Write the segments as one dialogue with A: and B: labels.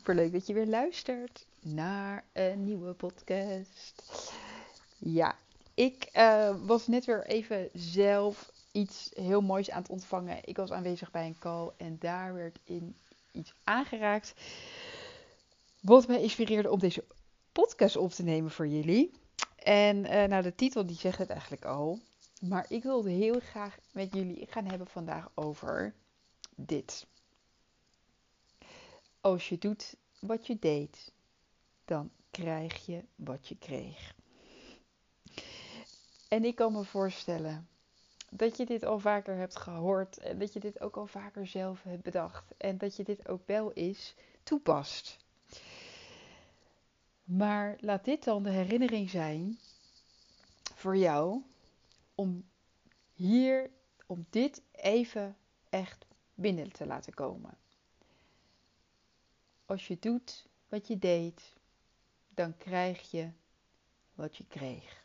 A: Superleuk dat je weer luistert naar een nieuwe podcast. Ja, ik uh, was net weer even zelf iets heel moois aan het ontvangen. Ik was aanwezig bij een call en daar werd in iets aangeraakt. Wat mij inspireerde om deze podcast op te nemen voor jullie. En uh, nou, de titel die zegt het eigenlijk al. Maar ik wilde heel graag met jullie gaan hebben vandaag over dit. Als je doet wat je deed, dan krijg je wat je kreeg. En ik kan me voorstellen dat je dit al vaker hebt gehoord en dat je dit ook al vaker zelf hebt bedacht en dat je dit ook wel eens toepast. Maar laat dit dan de herinnering zijn voor jou om hier, om dit even echt binnen te laten komen. Als je doet wat je deed, dan krijg je wat je kreeg.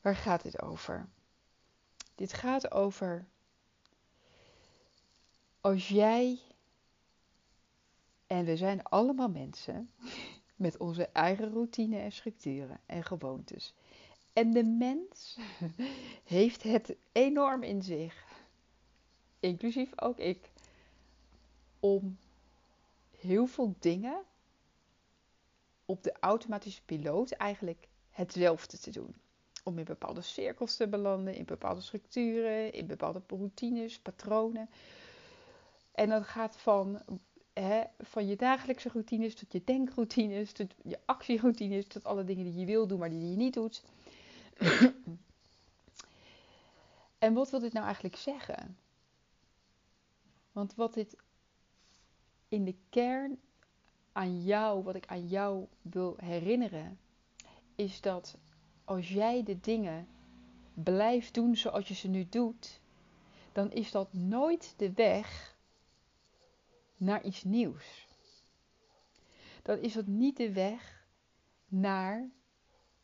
A: Waar gaat dit over? Dit gaat over als jij, en we zijn allemaal mensen met onze eigen routine en structuren en gewoontes. En de mens heeft het enorm in zich inclusief ook ik, om heel veel dingen op de automatische piloot eigenlijk hetzelfde te doen. Om in bepaalde cirkels te belanden, in bepaalde structuren, in bepaalde routines, patronen. En dat gaat van, hè, van je dagelijkse routines tot je denkroutines, tot je actieroutines, tot alle dingen die je wil doen, maar die je niet doet. en wat wil dit nou eigenlijk zeggen? Want wat dit in de kern aan jou, wat ik aan jou wil herinneren, is dat als jij de dingen blijft doen zoals je ze nu doet, dan is dat nooit de weg naar iets nieuws. Dan is dat niet de weg naar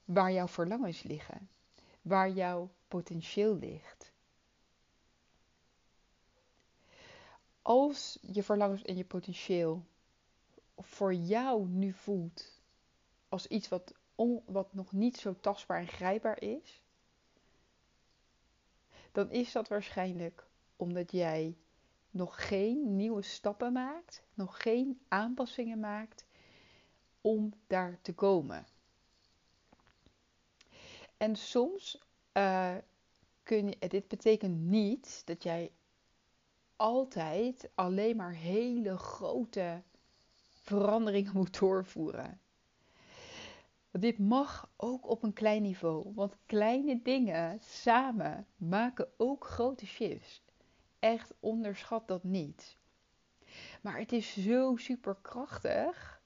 A: waar jouw verlangens liggen, waar jouw potentieel ligt. Als je verlangens en je potentieel voor jou nu voelt als iets wat, wat nog niet zo tastbaar en grijpbaar is, dan is dat waarschijnlijk omdat jij nog geen nieuwe stappen maakt, nog geen aanpassingen maakt om daar te komen. En soms uh, kun je, dit betekent niet dat jij altijd alleen maar hele grote veranderingen moet doorvoeren. Dit mag ook op een klein niveau, want kleine dingen samen maken ook grote shifts. Echt onderschat dat niet. Maar het is zo super krachtig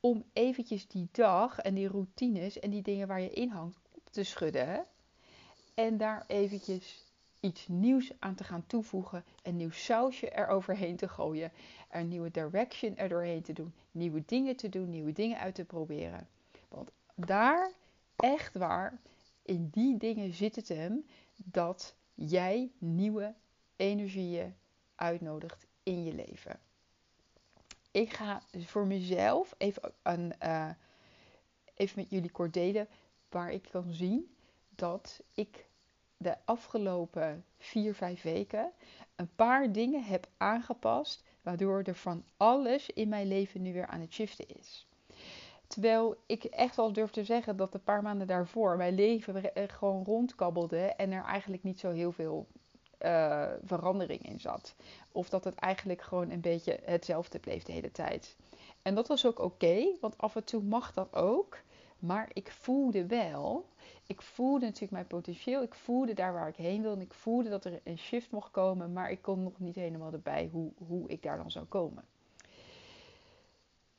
A: om eventjes die dag en die routines en die dingen waar je in hangt op te schudden. En daar eventjes iets nieuws aan te gaan toevoegen, een nieuw sausje eroverheen te gooien, een nieuwe direction erdoorheen te doen, nieuwe dingen te doen, nieuwe dingen uit te proberen. Want daar, echt waar, in die dingen zit het hem dat jij nieuwe energieën uitnodigt in je leven. Ik ga voor mezelf even, een, uh, even met jullie kort delen waar ik kan zien dat ik de afgelopen 4, 5 weken een paar dingen heb aangepast, waardoor er van alles in mijn leven nu weer aan het shiften is. Terwijl ik echt wel durf te zeggen dat een paar maanden daarvoor mijn leven gewoon rondkabbelde en er eigenlijk niet zo heel veel uh, verandering in zat. Of dat het eigenlijk gewoon een beetje hetzelfde bleef de hele tijd. En dat was ook oké, want af en toe mag dat ook. Maar ik voelde wel ik voelde natuurlijk mijn potentieel. Ik voelde daar waar ik heen wilde. Ik voelde dat er een shift mocht komen. Maar ik kon nog niet helemaal erbij hoe, hoe ik daar dan zou komen.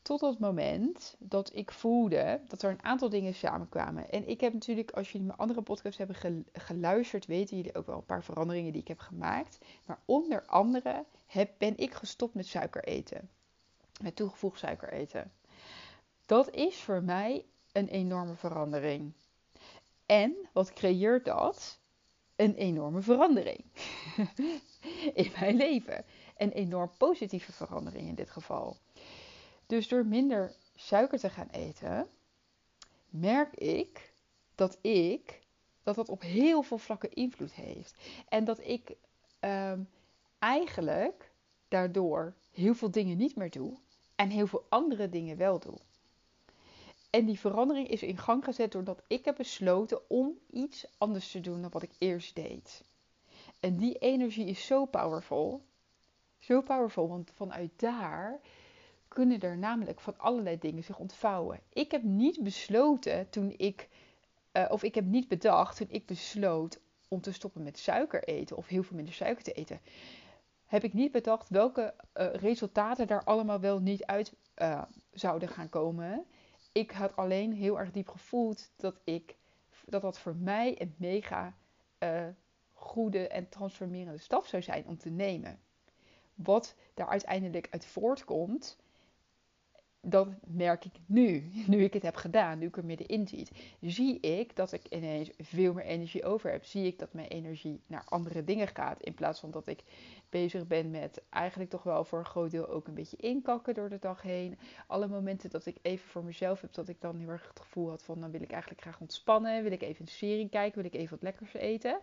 A: Tot het moment dat ik voelde dat er een aantal dingen samenkwamen. En ik heb natuurlijk, als jullie mijn andere podcasts hebben geluisterd, weten jullie ook wel een paar veranderingen die ik heb gemaakt. Maar onder andere heb, ben ik gestopt met suiker eten. Met toegevoegd suiker eten. Dat is voor mij een enorme verandering. En wat creëert dat? een enorme verandering in mijn leven. Een enorm positieve verandering in dit geval. Dus door minder suiker te gaan eten, merk ik dat ik dat dat op heel veel vlakken invloed heeft. En dat ik ehm, eigenlijk daardoor heel veel dingen niet meer doe en heel veel andere dingen wel doe. En die verandering is in gang gezet doordat ik heb besloten om iets anders te doen dan wat ik eerst deed. En die energie is zo powerful. Zo powerful, want vanuit daar kunnen er namelijk van allerlei dingen zich ontvouwen. Ik heb niet besloten toen ik, uh, of ik heb niet bedacht toen ik besloot om te stoppen met suiker eten of heel veel minder suiker te eten. Heb ik niet bedacht welke uh, resultaten daar allemaal wel niet uit uh, zouden gaan komen ik had alleen heel erg diep gevoeld dat ik dat dat voor mij een mega uh, goede en transformerende stap zou zijn om te nemen. Wat daar uiteindelijk uit voortkomt, dat merk ik nu. Nu ik het heb gedaan, nu ik er middenin zit, zie ik dat ik ineens veel meer energie over heb. Zie ik dat mijn energie naar andere dingen gaat. In plaats van dat ik bezig ben met eigenlijk toch wel voor een groot deel ook een beetje inkakken door de dag heen. Alle momenten dat ik even voor mezelf heb, dat ik dan heel erg het gevoel had van dan wil ik eigenlijk graag ontspannen. Wil ik even een serie kijken, wil ik even wat lekkers eten.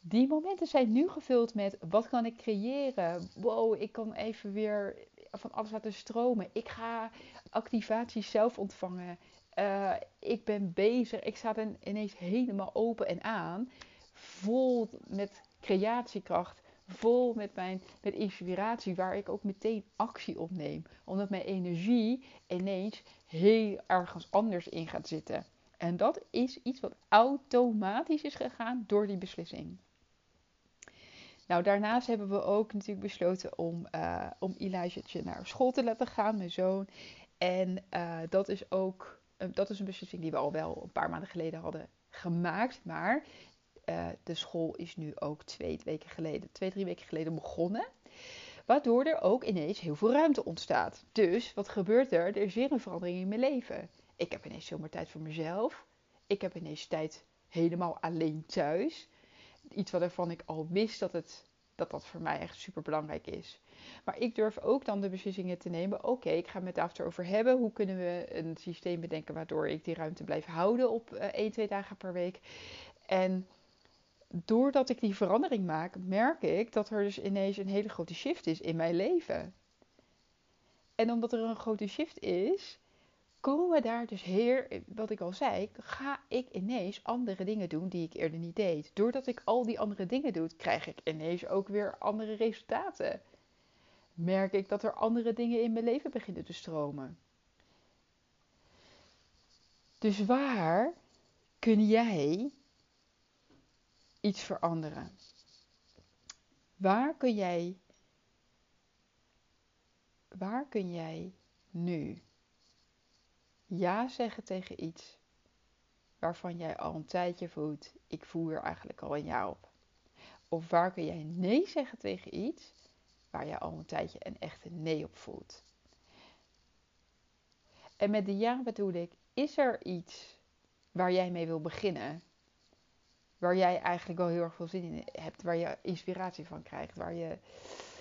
A: Die momenten zijn nu gevuld met wat kan ik creëren? Wow, ik kan even weer van alles laten stromen. Ik ga activaties zelf ontvangen. Uh, ik ben bezig. Ik sta dan ineens helemaal open en aan. Vol met creatiekracht. Vol met, mijn, met inspiratie, waar ik ook meteen actie op neem. Omdat mijn energie ineens heel ergens anders in gaat zitten. En dat is iets wat automatisch is gegaan door die beslissing. Nou, daarnaast hebben we ook natuurlijk besloten om, uh, om Elijah'tje naar school te laten gaan, mijn zoon. En uh, dat is ook uh, dat is een beslissing die we al wel een paar maanden geleden hadden gemaakt. Maar de school is nu ook twee weken geleden, twee, drie weken geleden begonnen. Waardoor er ook ineens heel veel ruimte ontstaat. Dus wat gebeurt er? Er is weer een verandering in mijn leven. Ik heb ineens zomaar tijd voor mezelf. Ik heb ineens tijd helemaal alleen thuis iets waarvan ik al wist dat, het, dat dat voor mij echt super belangrijk is. Maar ik durf ook dan de beslissingen te nemen. Oké, ik ga met After over hebben. Hoe kunnen we een systeem bedenken waardoor ik die ruimte blijf houden op uh, 1, 2 dagen per week. En doordat ik die verandering maak, merk ik dat er dus ineens een hele grote shift is in mijn leven. En omdat er een grote shift is, komen daar dus heer, wat ik al zei, ga ik ineens andere dingen doen die ik eerder niet deed. Doordat ik al die andere dingen doe, krijg ik ineens ook weer andere resultaten. Merk ik dat er andere dingen in mijn leven beginnen te stromen. Dus waar kun jij iets veranderen? Waar kun jij, waar kun jij nu ja zeggen tegen iets waarvan jij al een tijdje voelt, ik voel er eigenlijk al een ja op. Of waar kun jij nee zeggen tegen iets waar je al een tijdje een echte nee op voelt. En met de ja bedoel ik, is er iets waar jij mee wil beginnen? Waar jij eigenlijk al heel erg veel zin in hebt, waar je inspiratie van krijgt, waar je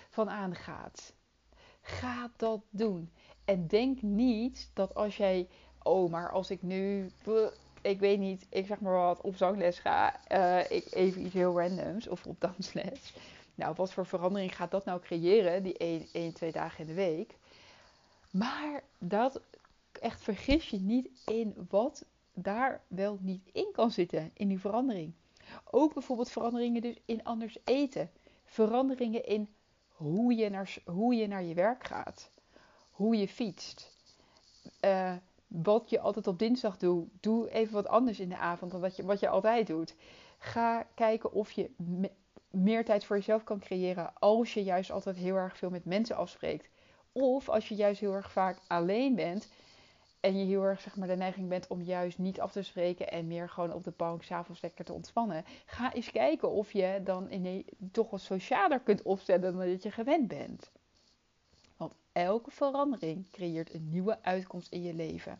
A: van aangaat. Ga dat doen. En denk niet dat als jij, oh, maar als ik nu, ik weet niet, ik zeg maar wat, op zangles ga, uh, ik even iets heel randoms of op dansles. Nou, wat voor verandering gaat dat nou creëren, die 1, 2 dagen in de week? Maar dat echt vergis je niet in wat daar wel niet in kan zitten in die verandering. Ook bijvoorbeeld veranderingen dus in anders eten. Veranderingen in hoe je naar, hoe je, naar je werk gaat hoe je fietst. Uh, wat je altijd op dinsdag doet, doe even wat anders in de avond dan wat je, wat je altijd doet. Ga kijken of je meer tijd voor jezelf kan creëren als je juist altijd heel erg veel met mensen afspreekt. Of als je juist heel erg vaak alleen bent en je heel erg zeg maar, de neiging bent om juist niet af te spreken en meer gewoon op de bank s'avonds lekker te ontspannen. Ga eens kijken of je dan toch wat socialer kunt opstellen dan dat je gewend bent. Want elke verandering creëert een nieuwe uitkomst in je leven.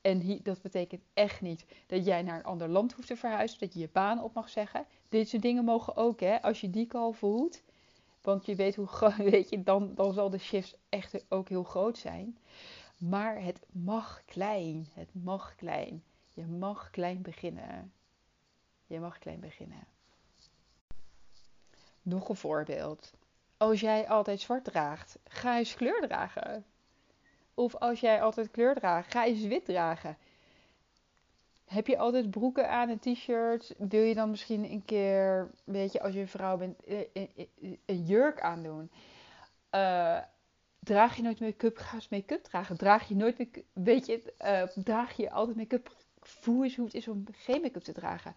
A: En dat betekent echt niet dat jij naar een ander land hoeft te verhuizen, dat je je baan op mag zeggen. Dit soort dingen mogen ook, hè, als je die al voelt. Want je weet hoe weet je, dan, dan zal de shifts echt ook heel groot zijn. Maar het mag klein. Het mag klein. Je mag klein beginnen. Je mag klein beginnen. Nog een voorbeeld. Als jij altijd zwart draagt, ga eens kleur dragen. Of als jij altijd kleur draagt, ga eens wit dragen. Heb je altijd broeken aan en t-shirts? Wil je dan misschien een keer, weet je, als je een vrouw bent, eh, eh, eh, een jurk aandoen? Uh, draag je nooit make-up? Ga eens make-up dragen. Draag je nooit make-up? Weet je, uh, draag je altijd make-up? Voel eens hoe het is om geen make-up te dragen.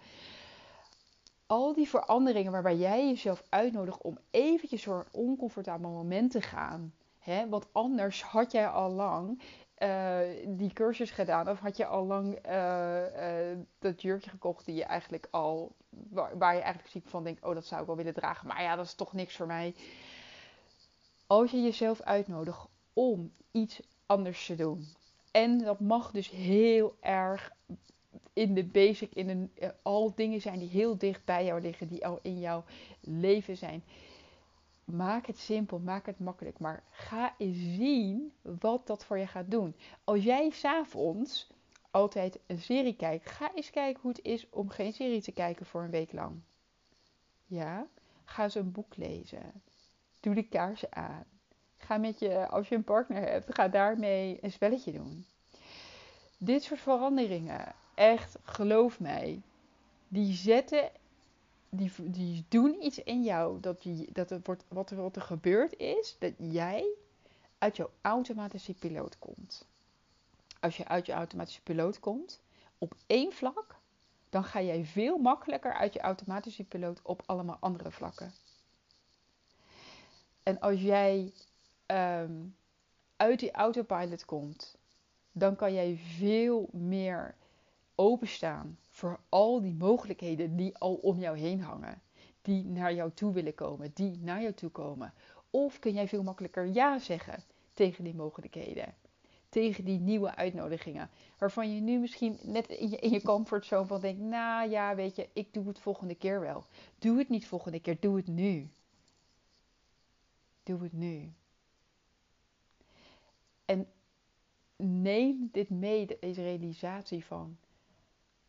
A: Al die veranderingen waarbij jij jezelf uitnodigt om eventjes door een oncomfortabel moment te gaan. Hè? Want anders had jij al lang uh, die cursus gedaan? Of had je al lang uh, dat jurkje gekocht die je eigenlijk al, waar, waar, je eigenlijk ziek van denkt, oh dat zou ik wel willen dragen, maar ja, dat is toch niks voor mij. Als je jezelf uitnodigt om iets anders te doen. En dat mag dus heel erg in de basic, in een, al dingen zijn die heel dicht bij jou liggen, die al in jouw leven zijn maak het simpel, maak het makkelijk. Maar ga eens zien wat dat voor je gaat doen. Als jij s'avonds altijd een serie kijkt, ga eens kijken hoe het is om geen serie te kijken voor een week lang. Ja, ga eens een boek lezen. Doe de kaarsen aan. Ga met je, als je een partner hebt, ga daarmee een spelletje doen. Dit soort veranderingen, echt geloof mij, die zetten die, die doen iets in jou. Dat, die, dat het wordt, wat, er, wat er gebeurd is, dat jij uit jouw automatische piloot komt. Als je uit je automatische piloot komt, op één vlak, dan ga jij veel makkelijker uit je automatische piloot op allemaal andere vlakken. En als jij um, uit die autopilot komt, dan kan jij veel meer openstaan voor al die mogelijkheden die al om jou heen hangen. Die naar jou toe willen komen, die naar jou toe komen. Of kun jij veel makkelijker ja zeggen tegen die mogelijkheden. Tegen die nieuwe uitnodigingen. Waarvan je nu misschien net in je, in je comfortzone van denkt: Nou ja, weet je, ik doe het volgende keer wel. Doe het niet volgende keer, doe het nu. Doe het nu. En neem dit mee, deze realisatie van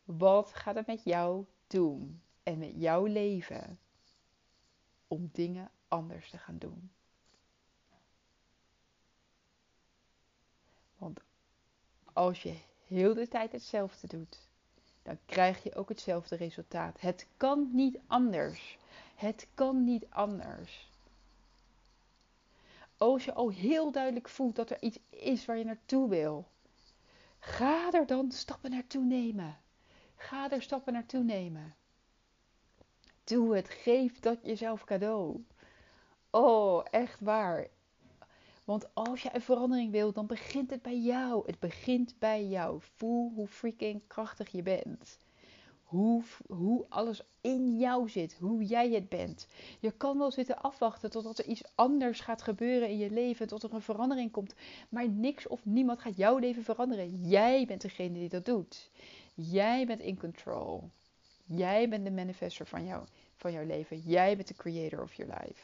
A: wat gaat het met jou doen en met jouw leven om dingen anders te gaan doen? Want als je heel de tijd hetzelfde doet, dan krijg je ook hetzelfde resultaat. Het kan niet anders. Het kan niet anders. Als je al heel duidelijk voelt dat er iets is waar je naartoe wil, ga er dan stappen naartoe nemen. Ga er stappen naartoe nemen. Doe het. Geef dat jezelf cadeau. Oh, echt waar. Want als je een verandering wil, dan begint het bij jou. Het begint bij jou. Voel hoe freaking krachtig je bent. Hoe, hoe alles in jou zit. Hoe jij het bent. Je kan wel zitten afwachten totdat er iets anders gaat gebeuren in je leven. Tot er een verandering komt. Maar niks of niemand gaat jouw leven veranderen. Jij bent degene die dat doet. Jij bent in control. Jij bent de manifester van, jou, van jouw leven. Jij bent de creator of your life.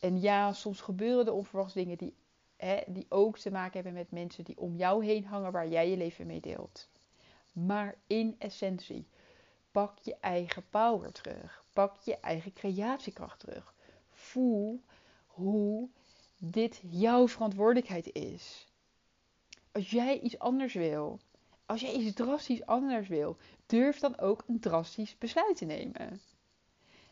A: En ja, soms gebeuren er onverwachte dingen die, hè, die ook te maken hebben met mensen die om jou heen hangen waar jij je leven mee deelt. Maar in essentie, pak je eigen power terug. Pak je eigen creatiekracht terug. Voel hoe dit jouw verantwoordelijkheid is. Als jij iets anders wil, als je iets drastisch anders wil, durf dan ook een drastisch besluit te nemen.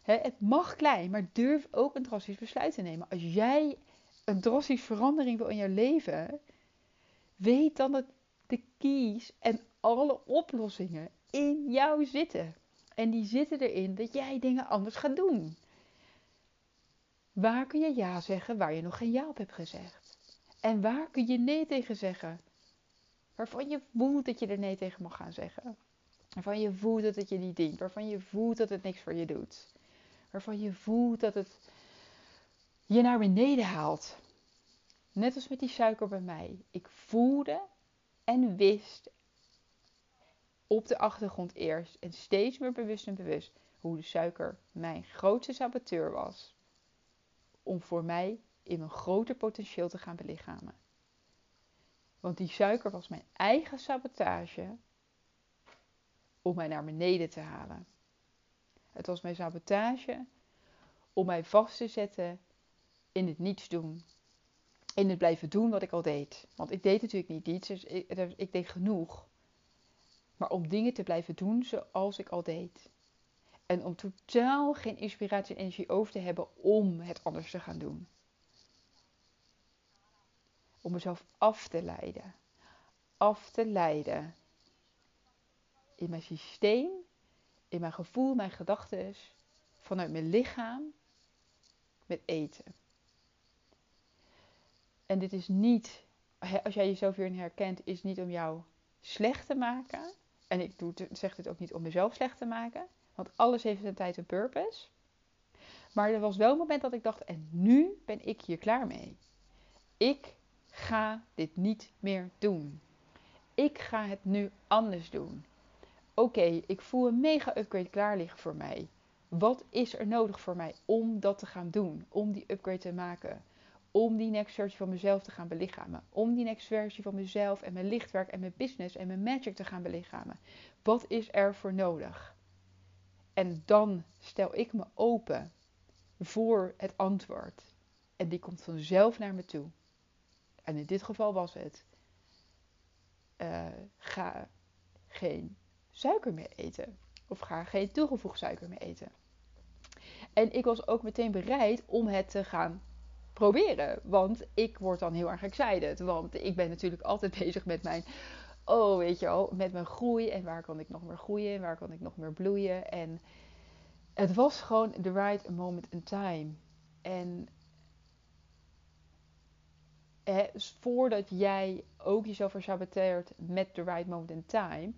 A: het mag klein, maar durf ook een drastisch besluit te nemen. Als jij een drastische verandering wil in je leven, weet dan dat de keys en alle oplossingen in jou zitten. En die zitten erin dat jij dingen anders gaat doen. Waar kun je ja zeggen waar je nog geen ja op hebt gezegd? En waar kun je nee tegen zeggen Waarvan je voelt dat je er nee tegen mag gaan zeggen. Waarvan je voelt dat het je niet dient. Waarvan je voelt dat het niks voor je doet. Waarvan je voelt dat het je naar beneden haalt. Net als met die suiker bij mij. Ik voelde en wist op de achtergrond eerst en steeds meer bewust en bewust hoe de suiker mijn grootste saboteur was. Om voor mij in mijn groter potentieel te gaan belichamen. Want die suiker was mijn eigen sabotage om mij naar beneden te halen. Het was mijn sabotage om mij vast te zetten in het niets doen. In het blijven doen wat ik al deed. Want ik deed natuurlijk niet iets, dus ik, ik deed genoeg. Maar om dingen te blijven doen zoals ik al deed. En om totaal geen inspiratie en energie over te hebben om het anders te gaan doen. Om mezelf af te leiden. Af te leiden. In mijn systeem, in mijn gevoel, mijn gedachten, vanuit mijn lichaam, met eten. En dit is niet, als jij jezelf hierin herkent, is niet om jou slecht te maken. En ik zeg dit ook niet om mezelf slecht te maken. Want alles heeft een tijd en purpose. Maar er was wel een moment dat ik dacht, en nu ben ik hier klaar mee. Ik ga dit niet meer doen. Ik ga het nu anders doen. Oké, ik voel een mega upgrade klaar liggen voor mij. Wat is er nodig voor mij om dat te gaan doen? Om die upgrade te maken? Om die next versie van mezelf te gaan belichamen? Om die next versie van mezelf en mijn lichtwerk en mijn business en mijn magic te gaan belichamen? Wat is er voor nodig? En dan stel ik me open voor het antwoord. En die komt vanzelf naar me toe. En in dit geval was het: uh, ga geen suiker meer eten. Of ga geen toegevoegd suiker meer eten. En ik was ook meteen bereid om het te gaan proberen. Want ik word dan heel erg excited. Want ik ben natuurlijk altijd bezig met mijn. Oh, weet je wel, met mijn groei. En waar kan ik nog meer groeien? En waar kan ik nog meer bloeien? En het was gewoon the right moment in time. En voordat jij ook jezelf versaboteert met the right moment in time.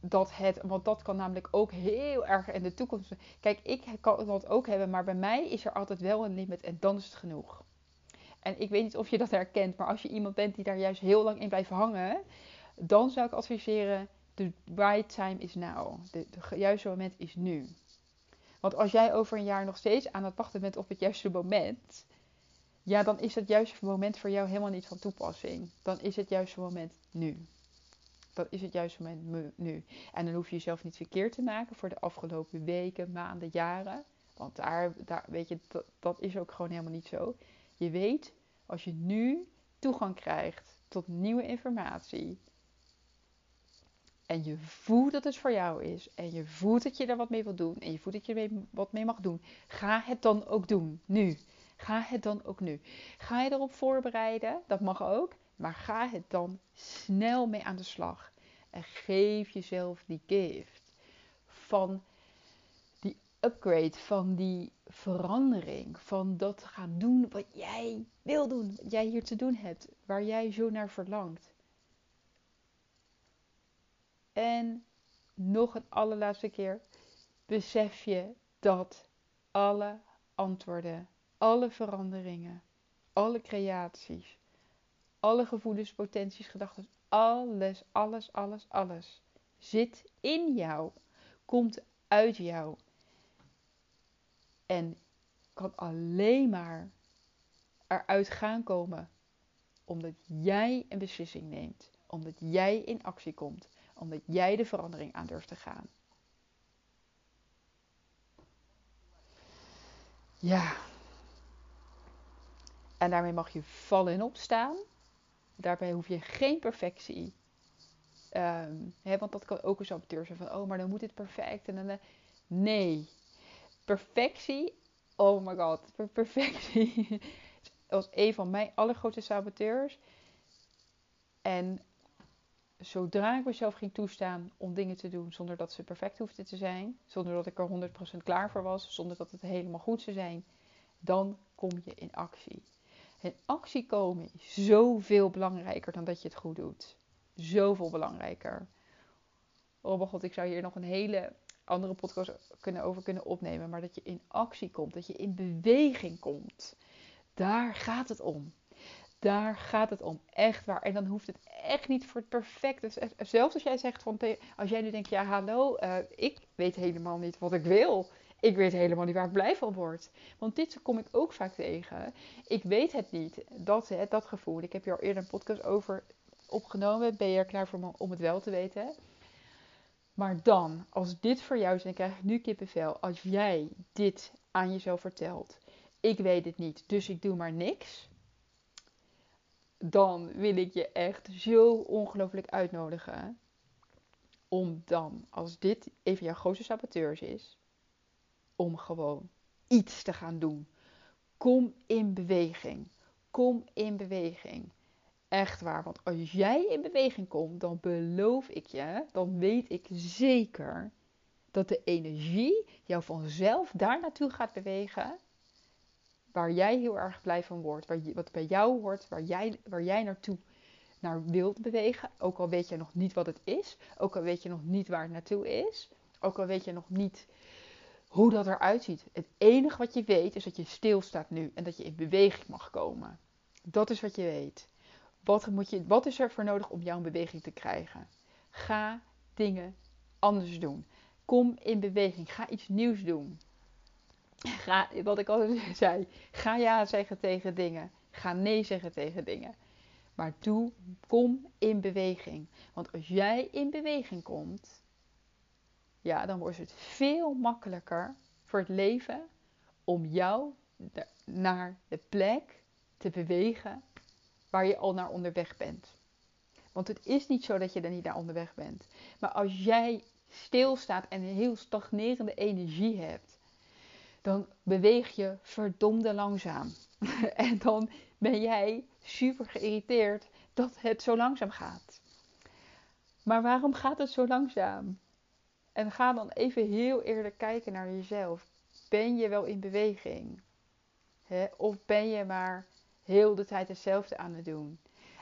A: Dat het, want dat kan namelijk ook heel erg in de toekomst. Kijk, ik kan dat ook hebben, maar bij mij is er altijd wel een limit en dan is het genoeg. En ik weet niet of je dat herkent, maar als je iemand bent die daar juist heel lang in blijft hangen, dan zou ik adviseren: the right time is now. De, de juiste moment is nu. Want als jij over een jaar nog steeds aan het wachten bent op het juiste moment, ja, dan is het juiste moment voor jou helemaal niet van toepassing. Dan is het juiste moment nu. Dan is het juiste moment nu. En dan hoef je jezelf niet verkeerd te maken voor de afgelopen weken, maanden, jaren. Want daar, daar weet je, dat, dat is ook gewoon helemaal niet zo. Je weet, als je nu toegang krijgt tot nieuwe informatie. En je voelt dat het voor jou is. En je voelt dat je er wat mee wil doen. En je voelt dat je er wat mee mag doen. Ga het dan ook doen. Nu. Ga het dan ook nu. Ga je erop voorbereiden? Dat mag ook. Maar ga het dan snel mee aan de slag. En geef jezelf die gift van die upgrade, van die verandering, van dat gaan doen wat jij wil doen, wat jij hier te doen hebt, waar jij zo naar verlangt. En nog een allerlaatste keer, besef je dat alle antwoorden alle veranderingen, alle creaties, alle gevoelens, potenties, gedachten, alles, alles, alles, alles zit in jou, komt uit jou. En kan alleen maar eruit gaan komen omdat jij een beslissing neemt, omdat jij in actie komt, omdat jij de verandering aan durft te gaan. Ja, en daarmee mag je vallen en opstaan. Daarbij hoef je geen perfectie. Um, hè, want dat kan ook een saboteur zijn van, oh, maar dan moet dit perfect. En dan, uh, nee. Perfectie, oh my god, perfectie was een van mijn allergrootste saboteurs. En zodra ik mezelf ging toestaan om dingen te doen zonder dat ze perfect hoefden te zijn, zonder dat ik er 100% klaar voor was, zonder dat het helemaal goed zou zijn, dan kom je in actie. In actie komen is zoveel belangrijker dan dat je het goed doet. Zoveel belangrijker. Oh mijn god, ik zou hier nog een hele andere podcast kunnen, over kunnen opnemen. Maar dat je in actie komt, dat je in beweging komt. Daar gaat het om. daar gaat het om. Echt waar. En dan hoeft het echt niet voor het perfecte. Dus zelfs als jij zegt van. Als jij nu denkt, ja, hallo, uh, ik weet helemaal niet wat ik wil. Ik weet helemaal niet waar ik blij van word. Want dit kom ik ook vaak tegen. Ik weet het niet. Dat, hè, dat gevoel. Ik heb hier al eerder een podcast over opgenomen. Ben je er klaar voor om het wel te weten? Maar dan, als dit voor jou is, en ik krijg nu kippenvel. Als jij dit aan jezelf vertelt. Ik weet het niet, dus ik doe maar niks. Dan wil ik je echt zo ongelooflijk uitnodigen. Om dan, als dit even jouw grootste saboteurs is, om gewoon iets te gaan doen. Kom in beweging. Kom in beweging. Echt waar, want als jij in beweging komt, dan beloof ik je, dan weet ik zeker dat de energie jou vanzelf daar naartoe gaat bewegen. Waar jij heel erg blij van wordt, wat bij jou hoort, waar jij, waar jij naartoe naar wilt bewegen. Ook al weet je nog niet wat het is, ook al weet je nog niet waar het naartoe is, ook al weet je nog niet hoe dat eruit ziet. Het enige wat je weet is dat je stilstaat nu en dat je in beweging mag komen. Dat is wat je weet. Wat, moet je, wat is er voor nodig om jou in beweging te krijgen? Ga dingen anders doen. Kom in beweging. Ga iets nieuws doen. Ga, wat ik altijd zei, ga ja zeggen tegen dingen. Ga nee zeggen tegen dingen. Maar doe, kom in beweging. Want als jij in beweging komt, ja, dan wordt het veel makkelijker voor het leven om jou naar de plek te bewegen waar je al naar onderweg bent. Want het is niet zo dat je er niet naar onderweg bent. Maar als jij stilstaat en een heel stagnerende energie hebt, dan beweeg je verdomde langzaam. en dan ben jij super geïrriteerd dat het zo langzaam gaat. Maar waarom gaat het zo langzaam? En ga dan even heel eerlijk kijken naar jezelf. Ben je wel in beweging? Of ben je maar heel de tijd hetzelfde aan het doen?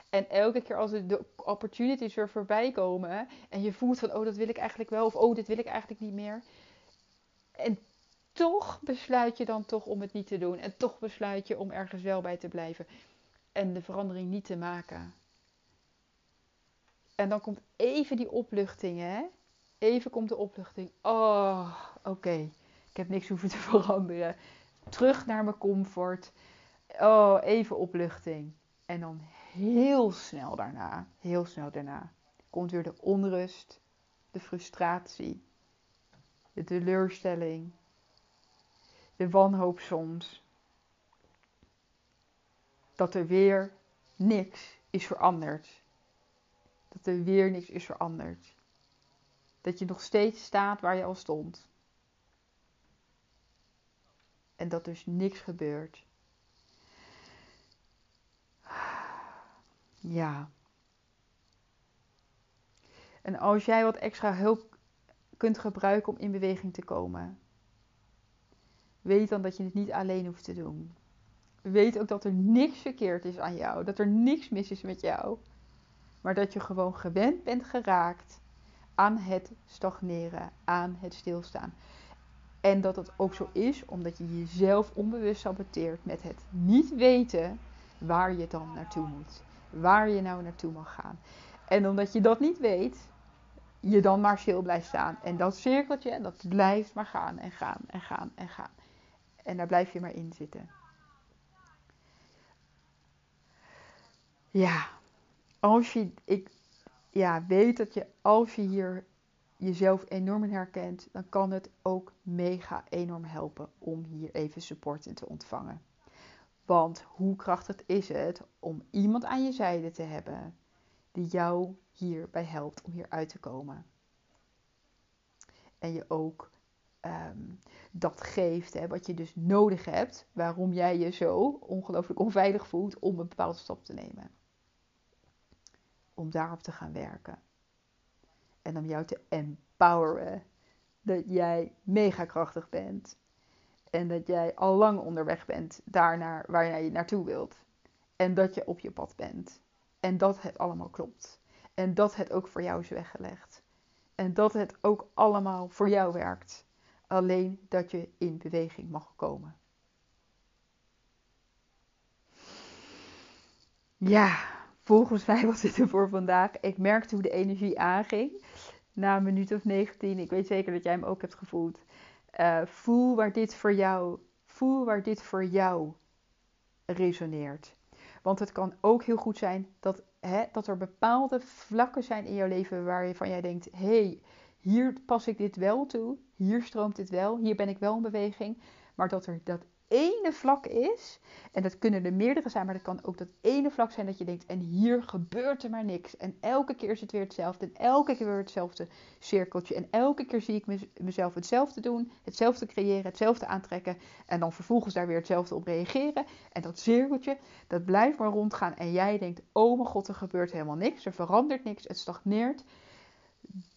A: En elke keer als de opportunities er voorbij komen en je voelt van, oh, dat wil ik eigenlijk wel, of oh, dit wil ik eigenlijk niet meer. En toch besluit je dan toch om het niet te doen. En toch besluit je om ergens wel bij te blijven. En de verandering niet te maken. En dan komt even die opluchting, hè? Even komt de opluchting. Oh, oké. Ik heb niks hoeven te veranderen. Terug naar mijn comfort. Oh, even opluchting. En dan heel snel daarna, heel snel daarna, komt weer de onrust, de frustratie, de teleurstelling, de wanhoop soms. Dat er weer niks is veranderd. Dat er weer niks is veranderd. Dat je nog steeds staat waar je al stond. En dat dus niks gebeurt. Ja. En als jij wat extra hulp kunt gebruiken om in beweging te komen, weet dan dat je het niet alleen hoeft te doen. Weet ook dat er niks verkeerd is aan jou, dat er niks mis is met jou, maar dat je gewoon gewend bent geraakt aan het stagneren, aan het stilstaan. En dat het ook zo is omdat je jezelf onbewust saboteert met het niet weten waar je dan naartoe moet. Waar je nou naartoe mag gaan. En omdat je dat niet weet, je dan maar stil blijft staan. En dat cirkeltje, dat blijft maar gaan en gaan en gaan en gaan. En daar blijf je maar in zitten. Ja, als je, ik, ja, weet dat je als je hier jezelf enorm in herkent, dan kan het ook mega enorm helpen om hier even support in te ontvangen. Want hoe krachtig is het om iemand aan je zijde te hebben die jou hierbij helpt om hier uit te komen. En je ook ehm, dat geeft, hè, wat je dus nodig hebt, waarom jij je zo ongelooflijk onveilig voelt om een bepaalde stap te nemen om daarop te gaan werken. En om jou te empoweren. Dat jij mega krachtig bent. En dat jij al lang onderweg bent daarnaar waar jij naartoe wilt. En dat je op je pad bent. En dat het allemaal klopt. En dat het ook voor jou is weggelegd. En dat het ook allemaal voor jou werkt. Alleen dat je in beweging mag komen. Ja, volgens mij was dit er voor vandaag. Ik merkte hoe de energie aanging. Na een minuut of 19. Ik weet zeker dat jij hem ook hebt gevoeld. Uh, voel waar dit voor jou, voel waar dit voor jou resoneert. Want het kan ook heel goed zijn dat, hè, dat er bepaalde vlakken zijn in jouw leven waarvan jij denkt: hé, hey, hier pas ik dit wel toe, hier stroomt dit wel, hier ben ik wel in beweging. Maar dat er dat ene vlak is, en dat kunnen er meerdere zijn, maar dat kan ook dat ene vlak zijn dat je denkt, en hier gebeurt er maar niks. En elke keer is het weer hetzelfde, en elke keer weer hetzelfde cirkeltje. En elke keer zie ik mezelf hetzelfde doen, hetzelfde creëren, hetzelfde aantrekken, en dan vervolgens daar weer hetzelfde op reageren. En dat cirkeltje, dat blijft maar rondgaan, en jij denkt, oh mijn god, er gebeurt helemaal niks, er verandert niks, het stagneert.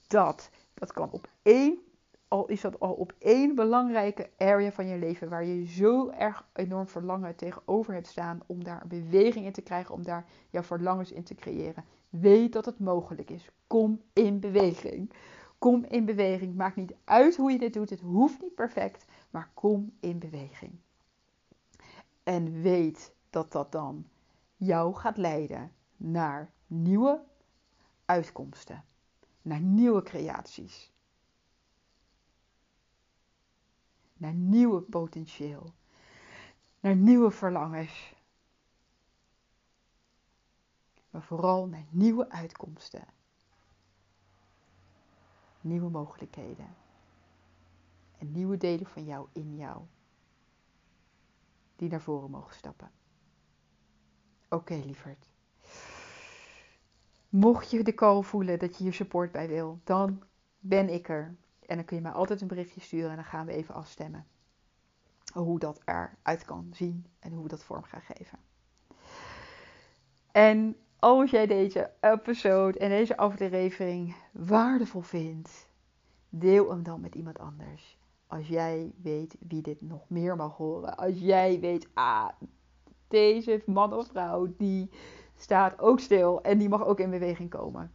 A: Dat, dat kan op één al is dat al op één belangrijke area van je leven waar je zo erg enorm verlangen tegenover hebt staan om daar beweging in te krijgen, om daar jouw verlangens in te creëren. Weet dat het mogelijk is. Kom in beweging. Kom in beweging. Maakt niet uit hoe je dit doet. Het hoeft niet perfect, maar kom in beweging. En weet dat dat dan jou gaat leiden naar nieuwe uitkomsten, naar nieuwe creaties naar nieuwe potentieel, naar nieuwe verlangens, maar vooral naar nieuwe uitkomsten, nieuwe mogelijkheden en nieuwe delen van jou in jou die naar voren mogen stappen. Oké, lieverd. Mocht je de call voelen dat je hier support bij wil, dan ben ik er. En dan kun je mij altijd een berichtje sturen en dan gaan we even afstemmen. Hoe dat eruit kan zien en hoe we dat vorm gaan geven. En als jij deze episode en deze aflevering waardevol vindt, deel hem dan met iemand anders. Als jij weet wie dit nog meer mag horen. Als jij weet, ah, deze man of vrouw die staat ook stil en die mag ook in beweging komen.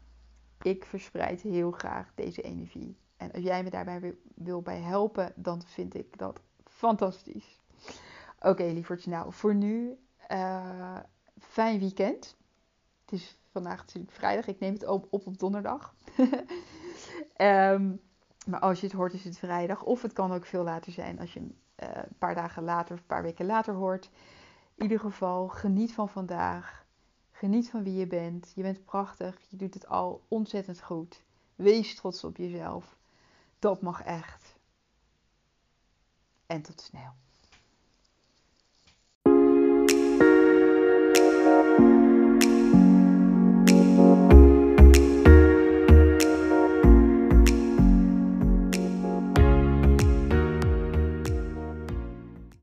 A: Ik verspreid heel graag deze energie. En als jij me daarbij wil bij helpen, dan vind ik dat fantastisch. Oké, okay, lievertje. Nou, voor nu, uh, fijn weekend. Het is vandaag natuurlijk vrijdag. Ik neem het op op, op donderdag. um, maar als je het hoort, is het vrijdag. Of het kan ook veel later zijn als je uh, een paar dagen later of een paar weken later hoort. In ieder geval, geniet van vandaag. Geniet van wie je bent. Je bent prachtig. Je doet het al ontzettend goed. Wees trots op jezelf. Dat mag echt. En tot snel.